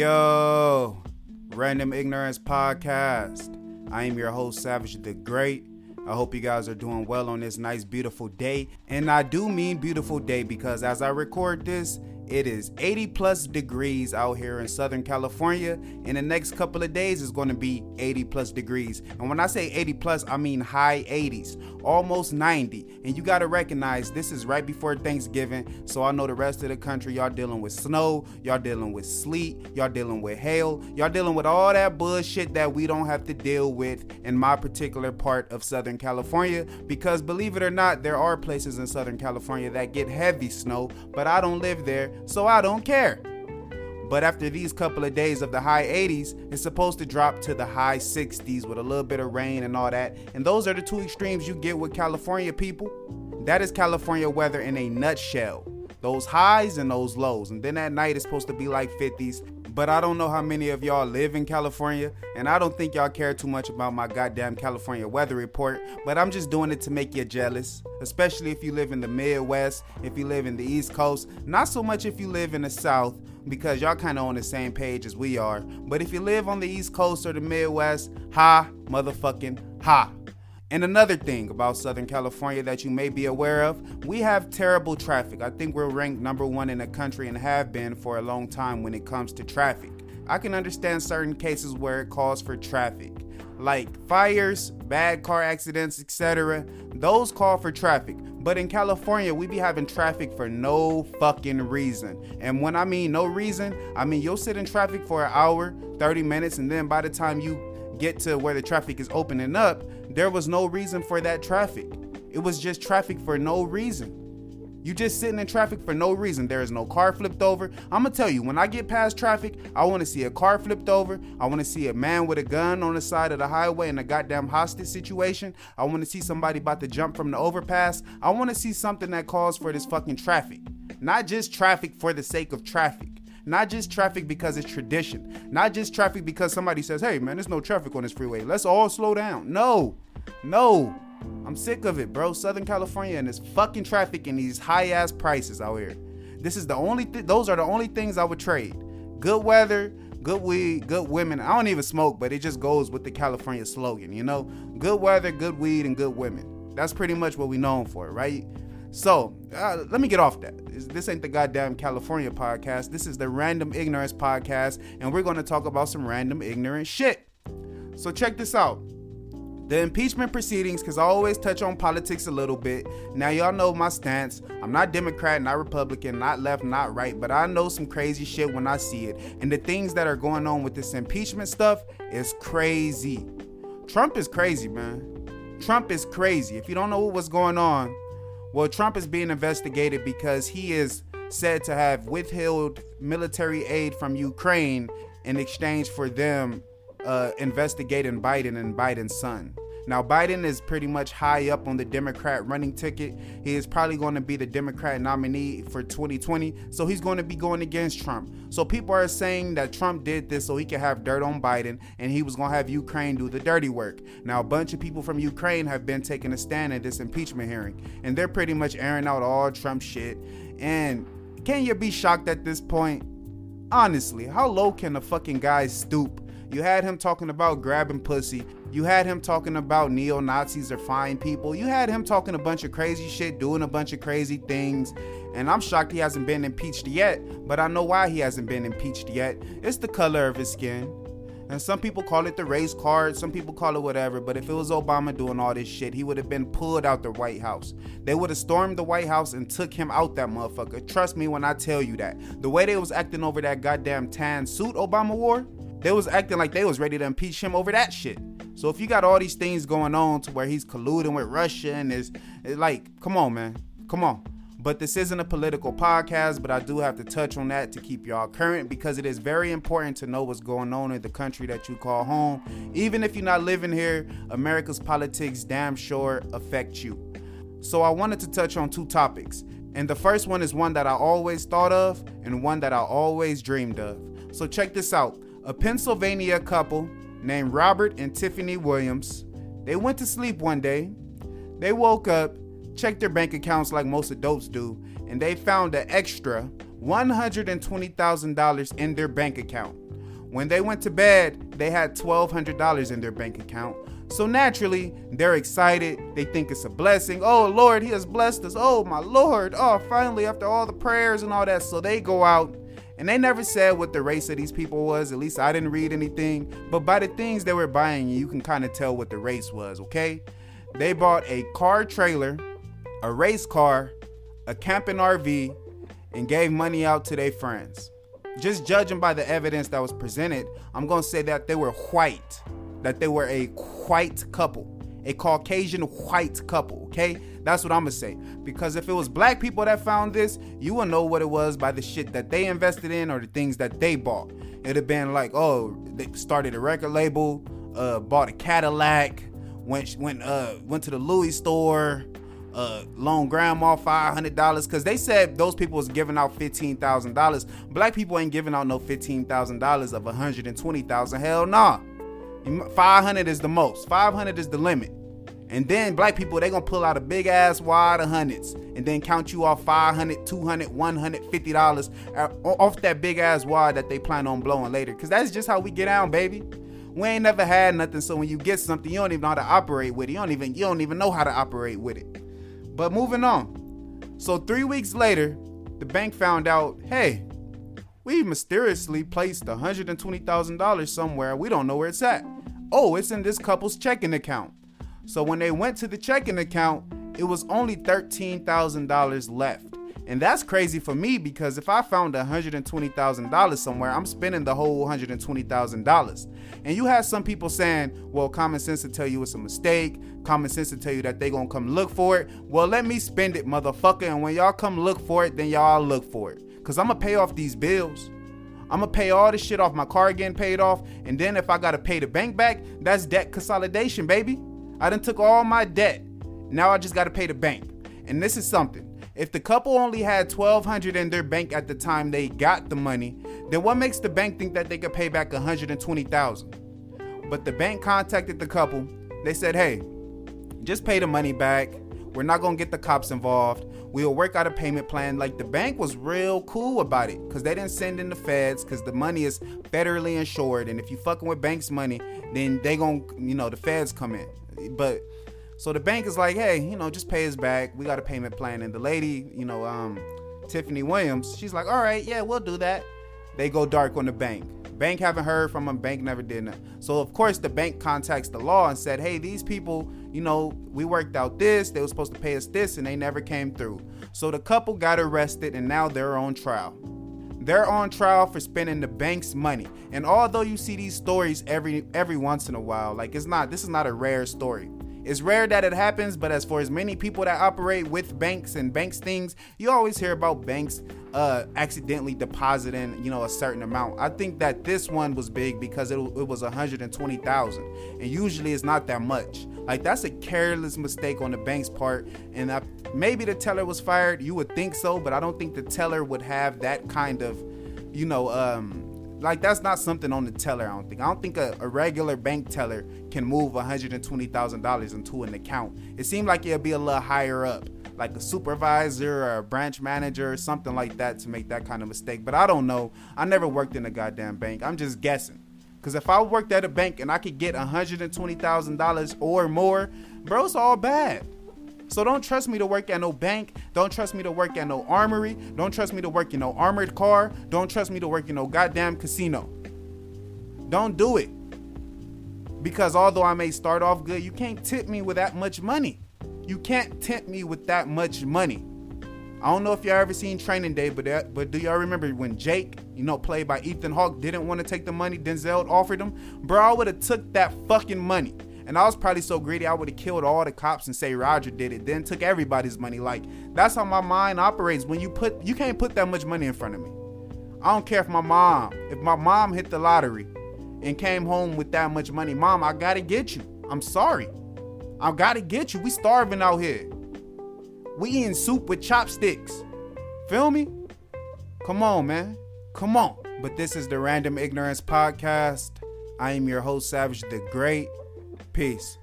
Yo, Random Ignorance Podcast. I am your host, Savage the Great. I hope you guys are doing well on this nice, beautiful day. And I do mean beautiful day because as I record this, it is 80 plus degrees out here in Southern California. In the next couple of days, it's going to be 80 plus degrees. And when I say 80 plus, I mean high 80s, almost 90. And you got to recognize this is right before Thanksgiving. So I know the rest of the country, y'all dealing with snow, y'all dealing with sleet, y'all dealing with hail, y'all dealing with all that bullshit that we don't have to deal with in my particular part of Southern California. Because believe it or not, there are places in Southern California that get heavy snow, but I don't live there so I don't care. But after these couple of days of the high 80s, it's supposed to drop to the high 60s with a little bit of rain and all that. And those are the two extremes you get with California people. That is California weather in a nutshell. Those highs and those lows. And then at night it's supposed to be like 50s. But I don't know how many of y'all live in California, and I don't think y'all care too much about my goddamn California weather report, but I'm just doing it to make you jealous, especially if you live in the Midwest, if you live in the East Coast, not so much if you live in the South, because y'all kind of on the same page as we are, but if you live on the East Coast or the Midwest, ha, motherfucking ha. And another thing about Southern California that you may be aware of, we have terrible traffic. I think we're ranked number one in the country and have been for a long time when it comes to traffic. I can understand certain cases where it calls for traffic, like fires, bad car accidents, etc. Those call for traffic. But in California, we be having traffic for no fucking reason. And when I mean no reason, I mean you'll sit in traffic for an hour, 30 minutes, and then by the time you get to where the traffic is opening up, there was no reason for that traffic. It was just traffic for no reason. You just sitting in traffic for no reason. There is no car flipped over. I'm gonna tell you, when I get past traffic, I wanna see a car flipped over. I wanna see a man with a gun on the side of the highway in a goddamn hostage situation. I wanna see somebody about to jump from the overpass. I wanna see something that calls for this fucking traffic. Not just traffic for the sake of traffic. Not just traffic because it's tradition. Not just traffic because somebody says, hey man, there's no traffic on this freeway. Let's all slow down. No, no. I'm sick of it, bro. Southern California and this fucking traffic and these high ass prices out here. This is the only th- those are the only things I would trade. Good weather, good weed, good women. I don't even smoke, but it just goes with the California slogan, you know? Good weather, good weed, and good women. That's pretty much what we known for, right? So uh, let me get off that. This ain't the goddamn California podcast. This is the Random Ignorance podcast, and we're going to talk about some random ignorant shit. So check this out. The impeachment proceedings, because I always touch on politics a little bit. Now, y'all know my stance. I'm not Democrat, not Republican, not left, not right, but I know some crazy shit when I see it. And the things that are going on with this impeachment stuff is crazy. Trump is crazy, man. Trump is crazy. If you don't know what's going on, well, Trump is being investigated because he is said to have withheld military aid from Ukraine in exchange for them uh, investigating Biden and Biden's son. Now, Biden is pretty much high up on the Democrat running ticket. He is probably going to be the Democrat nominee for 2020. So he's going to be going against Trump. So people are saying that Trump did this so he could have dirt on Biden and he was going to have Ukraine do the dirty work. Now, a bunch of people from Ukraine have been taking a stand in this impeachment hearing and they're pretty much airing out all Trump shit. And can you be shocked at this point? Honestly, how low can a fucking guy stoop? You had him talking about grabbing pussy. You had him talking about neo Nazis are fine people. You had him talking a bunch of crazy shit, doing a bunch of crazy things. And I'm shocked he hasn't been impeached yet, but I know why he hasn't been impeached yet. It's the color of his skin. And some people call it the race card, some people call it whatever, but if it was Obama doing all this shit, he would have been pulled out the White House. They would have stormed the White House and took him out that motherfucker. Trust me when I tell you that. The way they was acting over that goddamn tan suit Obama wore, they was acting like they was ready to impeach him over that shit. So if you got all these things going on to where he's colluding with Russia and is like, come on, man, come on. But this isn't a political podcast, but I do have to touch on that to keep y'all current because it is very important to know what's going on in the country that you call home. Even if you're not living here, America's politics damn sure affect you. So I wanted to touch on two topics. And the first one is one that I always thought of and one that I always dreamed of. So check this out. A Pennsylvania couple named Robert and Tiffany Williams, they went to sleep one day. They woke up, checked their bank accounts like most adults do, and they found an extra $120,000 in their bank account. When they went to bed, they had $1,200 in their bank account. So naturally, they're excited. They think it's a blessing. Oh, Lord, He has blessed us. Oh, my Lord. Oh, finally, after all the prayers and all that. So they go out and they never said what the race of these people was. At least I didn't read anything. But by the things they were buying, you can kind of tell what the race was, okay? They bought a car trailer, a race car, a camping RV, and gave money out to their friends. Just judging by the evidence that was presented, I'm gonna say that they were white, that they were a white couple, a Caucasian white couple, okay? That's what I'm gonna say. Because if it was black people that found this, you will know what it was by the shit that they invested in or the things that they bought. It'd have been like, oh, they started a record label, uh, bought a Cadillac, went went uh went to the Louis store, uh loan grandma five hundred dollars because they said those people was giving out fifteen thousand dollars. Black people ain't giving out no fifteen thousand dollars of a hundred and twenty thousand. Hell nah. Five hundred is the most. Five hundred is the limit. And then black people, they gonna pull out a big ass wad of hundreds and then count you off 500, 200, 150 dollars uh, off that big ass wad that they plan on blowing later. Cause that's just how we get down, baby. We ain't never had nothing, so when you get something, you don't even know how to operate with it. You don't even you don't even know how to operate with it. But moving on. So three weeks later, the bank found out, hey, we mysteriously placed $120,000 somewhere. We don't know where it's at. Oh, it's in this couple's checking account. So when they went to the checking account, it was only $13,000 left. And that's crazy for me because if I found $120,000 somewhere, I'm spending the whole $120,000. And you have some people saying, well, common sense to tell you it's a mistake, common sense to tell you that they gonna come look for it. Well, let me spend it, motherfucker. And when y'all come look for it, then y'all look for it. Cause I'm gonna pay off these bills. I'm gonna pay all this shit off, my car getting paid off, and then if I gotta pay the bank back, that's debt consolidation, baby. I done took all my debt. Now I just gotta pay the bank. And this is something. If the couple only had 1200 in their bank at the time they got the money, then what makes the bank think that they could pay back 120,000? But the bank contacted the couple. They said, "Hey, just pay the money back. We're not going to get the cops involved. We'll work out a payment plan." Like the bank was real cool about it cuz they didn't send in the feds cuz the money is federally insured and if you fucking with bank's money, then they going to, you know, the feds come in. But so the bank is like, hey, you know, just pay us back. We got a payment plan. And the lady, you know, um, Tiffany Williams, she's like, all right, yeah, we'll do that. They go dark on the bank. Bank haven't heard from them. Bank never did that. So of course the bank contacts the law and said, hey, these people, you know, we worked out this. They were supposed to pay us this, and they never came through. So the couple got arrested, and now they're on trial. They're on trial for spending the bank's money. And although you see these stories every every once in a while, like it's not this is not a rare story. It's rare that it happens, but as for as many people that operate with banks and banks things, you always hear about banks uh, accidentally depositing, you know, a certain amount. I think that this one was big because it, it was 120,000, and usually it's not that much. Like that's a careless mistake on the bank's part, and I, maybe the teller was fired. You would think so, but I don't think the teller would have that kind of, you know, um, like that's not something on the teller. I don't think. I don't think a, a regular bank teller can move one hundred and twenty thousand dollars into an account. It seemed like it'd be a little higher up, like a supervisor or a branch manager or something like that, to make that kind of mistake. But I don't know. I never worked in a goddamn bank. I'm just guessing. Cause if I worked at a bank and I could get one hundred and twenty thousand dollars or more, bro, it's all bad. So don't trust me to work at no bank. Don't trust me to work at no armory. Don't trust me to work in no armored car. Don't trust me to work in no goddamn casino. Don't do it. Because although I may start off good, you can't tip me with that much money. You can't tempt me with that much money. I don't know if y'all ever seen Training Day, but that, but do y'all remember when Jake, you know, played by Ethan Hawke, didn't want to take the money Denzel offered him? Bro, I would have took that fucking money. And I was probably so greedy, I would have killed all the cops and say Roger did it, then took everybody's money. Like, that's how my mind operates. When you put, you can't put that much money in front of me. I don't care if my mom, if my mom hit the lottery and came home with that much money, mom, I gotta get you. I'm sorry. I gotta get you. We starving out here. We eating soup with chopsticks. Feel me? Come on, man. Come on. But this is the Random Ignorance Podcast. I am your host, Savage the Great. Peace.